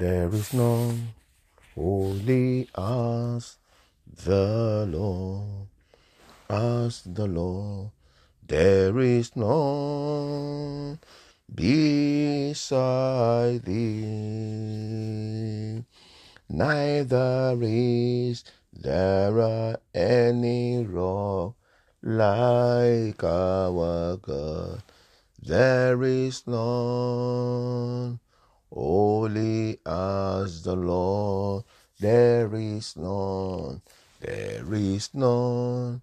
There is none holy as the Lord, as the Lord. There is none beside thee. Neither is there any rock like our God. There is none holy as the Lord. There is none. There is none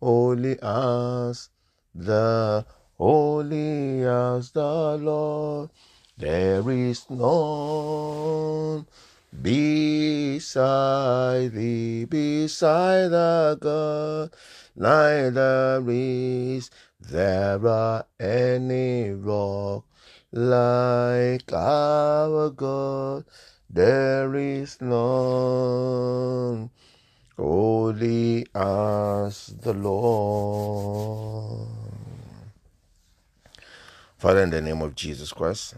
holy as the holy as the Lord. There is none beside thee, beside the God. Neither is there any rock like our God. There is none holy as the Lord. Father, in the name of Jesus Christ,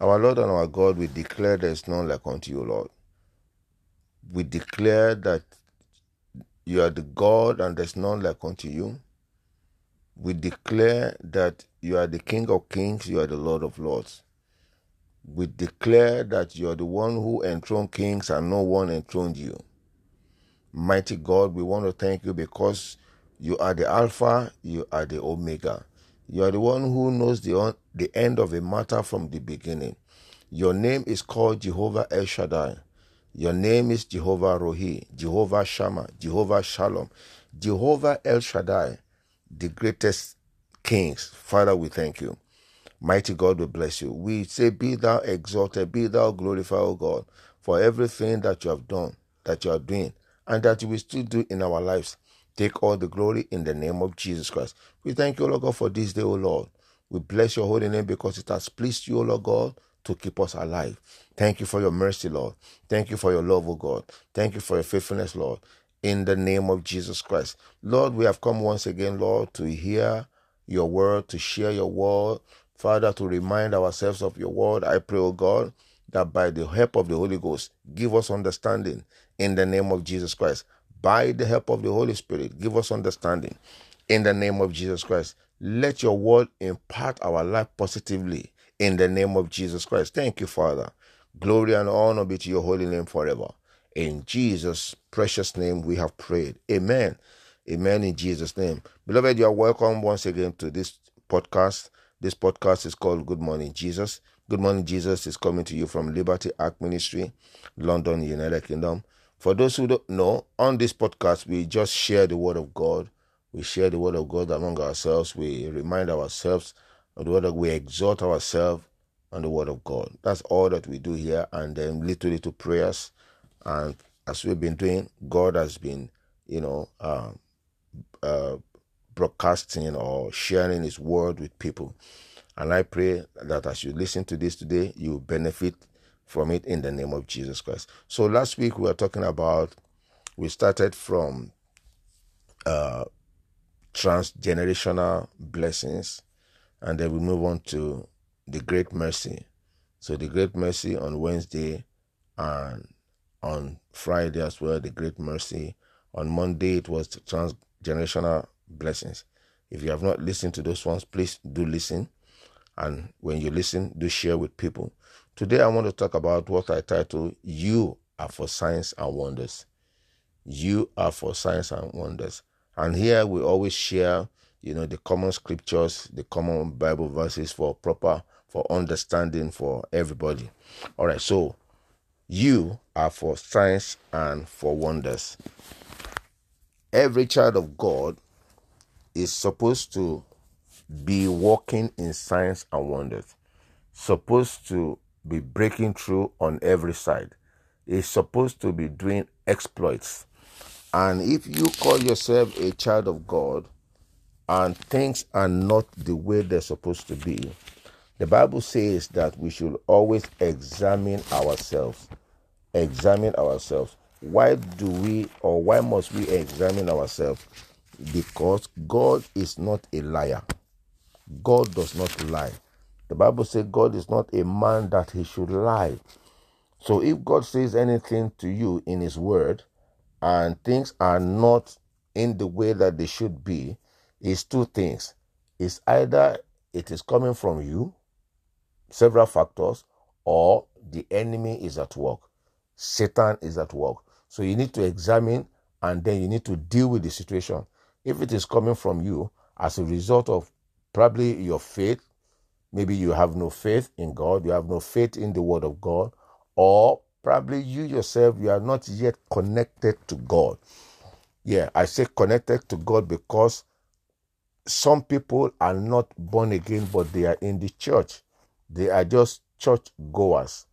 our Lord and our God, we declare there is none like unto you, Lord. We declare that you are the God and there's none like unto you. We declare that you are the King of kings, you are the Lord of lords. We declare that you are the one who enthroned kings and no one enthroned you. Mighty God, we want to thank you because you are the Alpha, you are the Omega. You are the one who knows the, the end of a matter from the beginning. Your name is called Jehovah El Shaddai. Your name is Jehovah Rohi, Jehovah Shammah, Jehovah Shalom, Jehovah El Shaddai, the greatest kings. Father, we thank you. Mighty God, we bless you. We say, Be thou exalted, be thou glorified, O God, for everything that you have done, that you are doing, and that you will still do in our lives. Take all the glory in the name of Jesus Christ. We thank you, O Lord God, for this day, O Lord. We bless your holy name because it has pleased you, O Lord God, to keep us alive. Thank you for your mercy, Lord. Thank you for your love, O God. Thank you for your faithfulness, Lord. In the name of Jesus Christ. Lord, we have come once again, Lord, to hear your word, to share your word. Father, to remind ourselves of your word. I pray, O God, that by the help of the Holy Ghost, give us understanding in the name of Jesus Christ. By the help of the Holy Spirit, give us understanding in the name of Jesus Christ. Let your word impart our life positively in the name of Jesus Christ. Thank you, Father. Glory and honor be to your holy name forever. In Jesus' precious name we have prayed. Amen. Amen in Jesus' name. Beloved, you are welcome once again to this podcast. This podcast is called Good Morning Jesus. Good Morning Jesus is coming to you from Liberty Ark Ministry, London, United Kingdom. For those who don't know, on this podcast, we just share the Word of God. We share the Word of God among ourselves. We remind ourselves of the Word of We exhort ourselves on the Word of God. That's all that we do here. And then little, little prayers. And as we've been doing, God has been, you know, uh, uh, broadcasting or sharing His Word with people. And I pray that as you listen to this today, you benefit from it in the name of Jesus Christ. So last week we were talking about, we started from uh, transgenerational blessings, and then we move on to the great mercy. So the great mercy on Wednesday and on Friday as well, the great mercy. On Monday it was transgenerational blessings. If you have not listened to those ones, please do listen. And when you listen, do share with people. Today, I want to talk about what I title You Are for Signs and Wonders. You are for signs and wonders. And here we always share, you know, the common scriptures, the common Bible verses for proper, for understanding for everybody. All right, so you are for signs and for wonders. Every child of God is supposed to be walking in signs and wonders, supposed to be breaking through on every side, is supposed to be doing exploits. And if you call yourself a child of God and things are not the way they're supposed to be, the Bible says that we should always examine ourselves. Examine ourselves. Why do we or why must we examine ourselves? Because God is not a liar. God does not lie. The Bible says God is not a man that he should lie. So if God says anything to you in His Word and things are not in the way that they should be, it's two things. It's either it is coming from you, several factors, or the enemy is at work. Satan is at work. So you need to examine and then you need to deal with the situation. If it is coming from you as a result of probably your faith, maybe you have no faith in God, you have no faith in the Word of God, or probably you yourself, you are not yet connected to God. Yeah, I say connected to God because some people are not born again, but they are in the church. They are just church goers.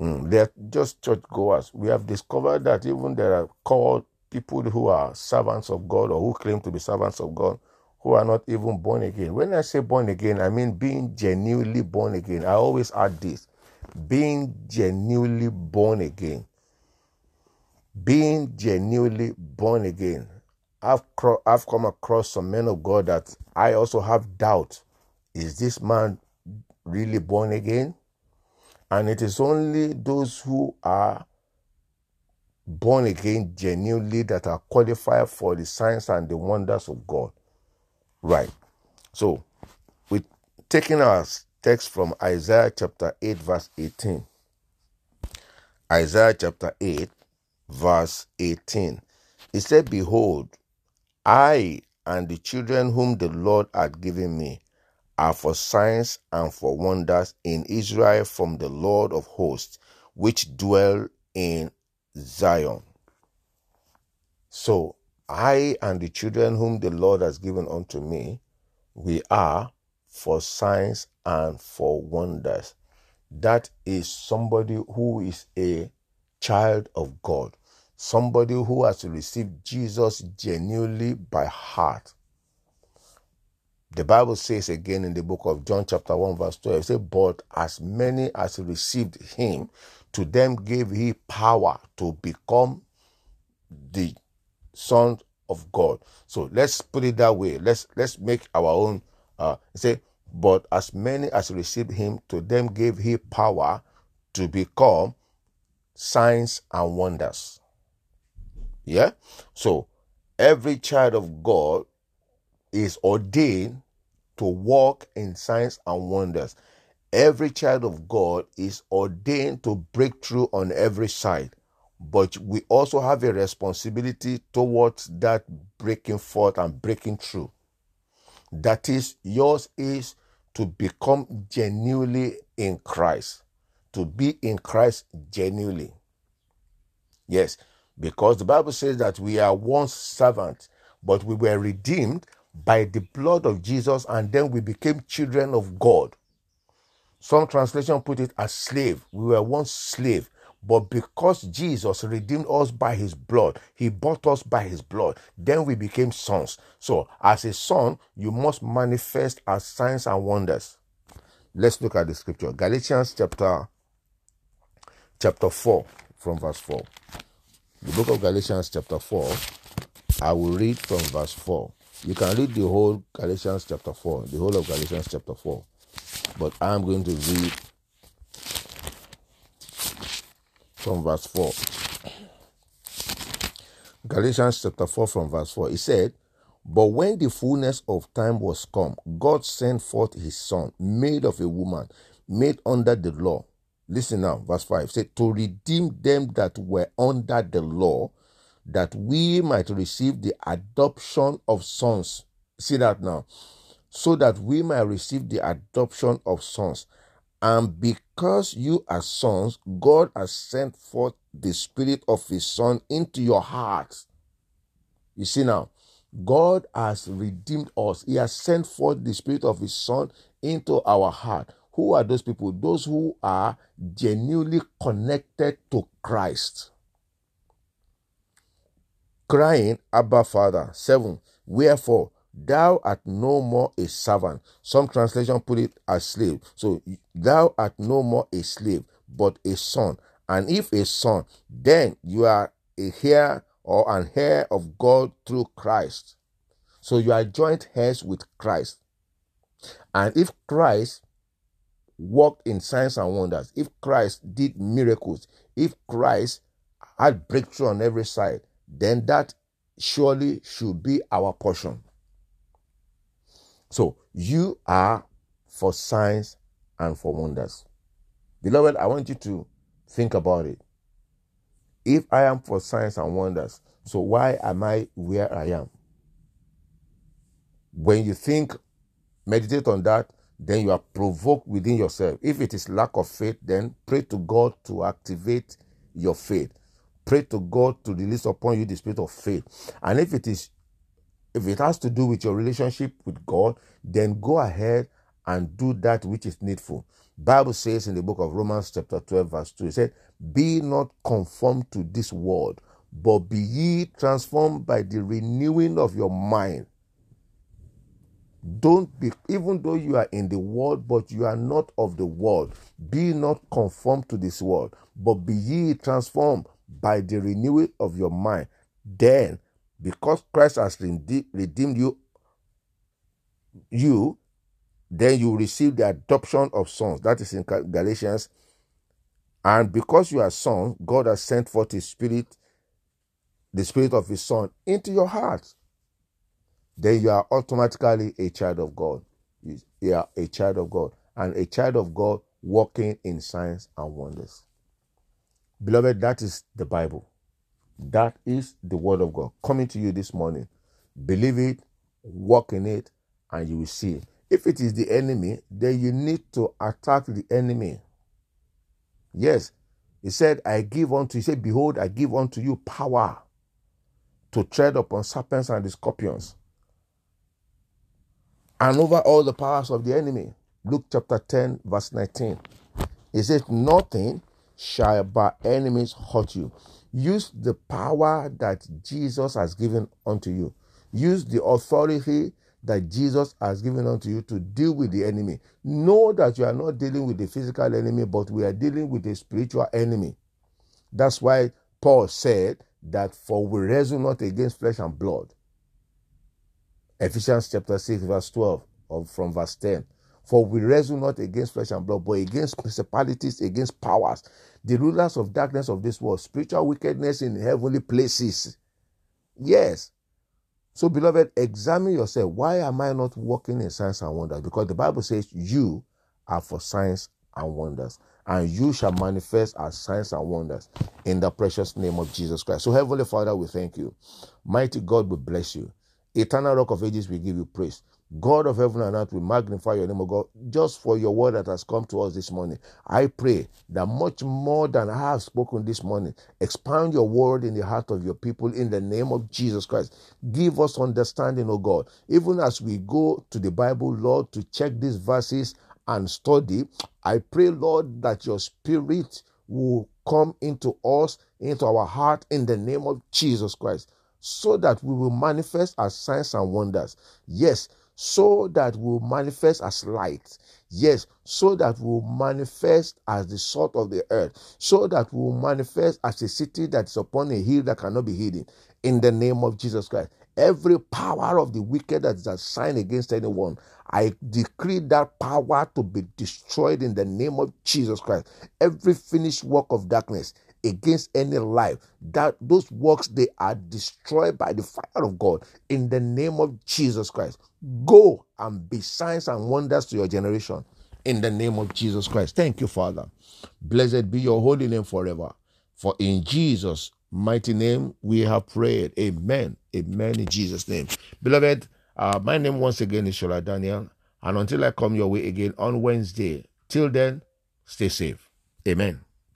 Mm, they're just church goers. We have discovered that even there are called people who are servants of God or who claim to be servants of God who are not even born again. When I say born again, I mean being genuinely born again. I always add this being genuinely born again. Being genuinely born again. I've, I've come across some men of God that I also have doubt. Is this man really born again? And it is only those who are born again genuinely that are qualified for the signs and the wonders of God. Right. So, we're taking our text from Isaiah chapter 8, verse 18. Isaiah chapter 8, verse 18. It said, Behold, I and the children whom the Lord had given me are for signs and for wonders in Israel from the Lord of hosts, which dwell in Zion. So I and the children whom the Lord has given unto me, we are for signs and for wonders. That is somebody who is a child of God, somebody who has received Jesus genuinely by heart. The Bible says again in the book of John, chapter 1, verse 12, it says, But as many as received him, to them gave he power to become the sons of God. So let's put it that way. Let's let's make our own uh say, but as many as received him, to them gave he power to become signs and wonders. Yeah? So every child of God is ordained to walk in signs and wonders. Every child of God is ordained to break through on every side. But we also have a responsibility towards that breaking forth and breaking through. That is, yours is to become genuinely in Christ, to be in Christ genuinely. Yes, because the Bible says that we are once servants, but we were redeemed by the blood of Jesus, and then we became children of God. Some translation put it as slave. We were once slave, but because Jesus redeemed us by his blood, he bought us by his blood, then we became sons. So, as a son, you must manifest as signs and wonders. Let's look at the scripture. Galatians chapter chapter 4 from verse 4. The book of Galatians chapter 4, I will read from verse 4. You can read the whole Galatians chapter 4, the whole of Galatians chapter 4. But I'm going to read from verse 4. Galatians chapter 4 from verse 4. It said, But when the fullness of time was come, God sent forth his son, made of a woman, made under the law. Listen now, verse 5 said, To redeem them that were under the law, that we might receive the adoption of sons. See that now. So that we might receive the adoption of sons. And because you are sons, God has sent forth the Spirit of His Son into your hearts. You see now, God has redeemed us. He has sent forth the Spirit of His Son into our heart. Who are those people? Those who are genuinely connected to Christ. Crying, Abba Father. Seven. Wherefore, thou art no more a servant. Some translation put it as slave. So thou art no more a slave, but a son. And if a son, then you are a heir or an heir of God through Christ. So you are joint heirs with Christ. And if Christ worked in signs and wonders, if Christ did miracles, if Christ had breakthrough on every side, then that surely should be our portion. So you are for signs and for wonders. Beloved, I want you to think about it. If I am for signs and wonders, so why am I where I am? When you think, meditate on that, then you are provoked within yourself. If it is lack of faith, then pray to God to activate your faith. Pray to God to release upon you the spirit of faith. And if it is if it has to do with your relationship with God, then go ahead and do that which is needful. Bible says in the book of Romans chapter 12 verse 2, it said, "Be not conformed to this world, but be ye transformed by the renewing of your mind." Don't be, even though you are in the world, but you are not of the world. Be not conformed to this world, but be ye transformed by the renewal of your mind. Then, because Christ has redeemed you, you, then you receive the adoption of sons. That is in Galatians. And because you are sons, God has sent forth His Spirit, the Spirit of His Son, into your heart then you are automatically a child of God. You are a child of God and a child of God walking in signs and wonders. Beloved, that is the Bible. That is the Word of God coming to you this morning. Believe it, walk in it, and you will see. If it is the enemy, then you need to attack the enemy. Yes, he said, I give unto you, he said, Behold, I give unto you power to tread upon serpents and the scorpions and over all the powers of the enemy. Luke chapter 10, verse 19. It says, Nothing shall by enemies hurt you. Use the power that Jesus has given unto you. Use the authority that Jesus has given unto you to deal with the enemy. Know that you are not dealing with the physical enemy, but we are dealing with a spiritual enemy. That's why Paul said that for we wrestle not against flesh and blood, Ephesians chapter 6, verse 12, or from verse 10. For we wrestle not against flesh and blood, but against principalities, against powers, the rulers of darkness of this world, spiritual wickedness in heavenly places. Yes. So, beloved, examine yourself. Why am I not walking in signs and wonders? Because the Bible says you are for signs and wonders, and you shall manifest as signs and wonders in the precious name of Jesus Christ. So, Heavenly Father, we thank you. Mighty God, we bless you. Eternal Rock of Ages, we give you praise. God of heaven and earth, we magnify your name, O God, just for your word that has come to us this morning. I pray that much more than I have spoken this morning, expand your word in the heart of your people in the name of Jesus Christ. Give us understanding, O God. Even as we go to the Bible, Lord, to check these verses and study, I pray, Lord, that your spirit will come into us, into our heart, in the name of Jesus Christ so that we will manifest as signs and wonders. Yes, so that we will manifest as light. Yes, so that we will manifest as the salt of the earth, so that we will manifest as a city that is upon a hill that cannot be hidden. In the name of Jesus Christ. Every power of the wicked that is assigned against anyone, I decree that power to be destroyed in the name of Jesus Christ. Every finished work of darkness, against any life that those works they are destroyed by the fire of god in the name of jesus christ. Go and be signs and wonders to your generation in the name of jesus christ. Thank you father. Blessed be your holy name forever. For in jesus mighty name we have prayed. Amen. Amen. In jesus name. Beloved uh, my name once again is shola daniel and until i come your way again on wednesday till then stay safe. Amen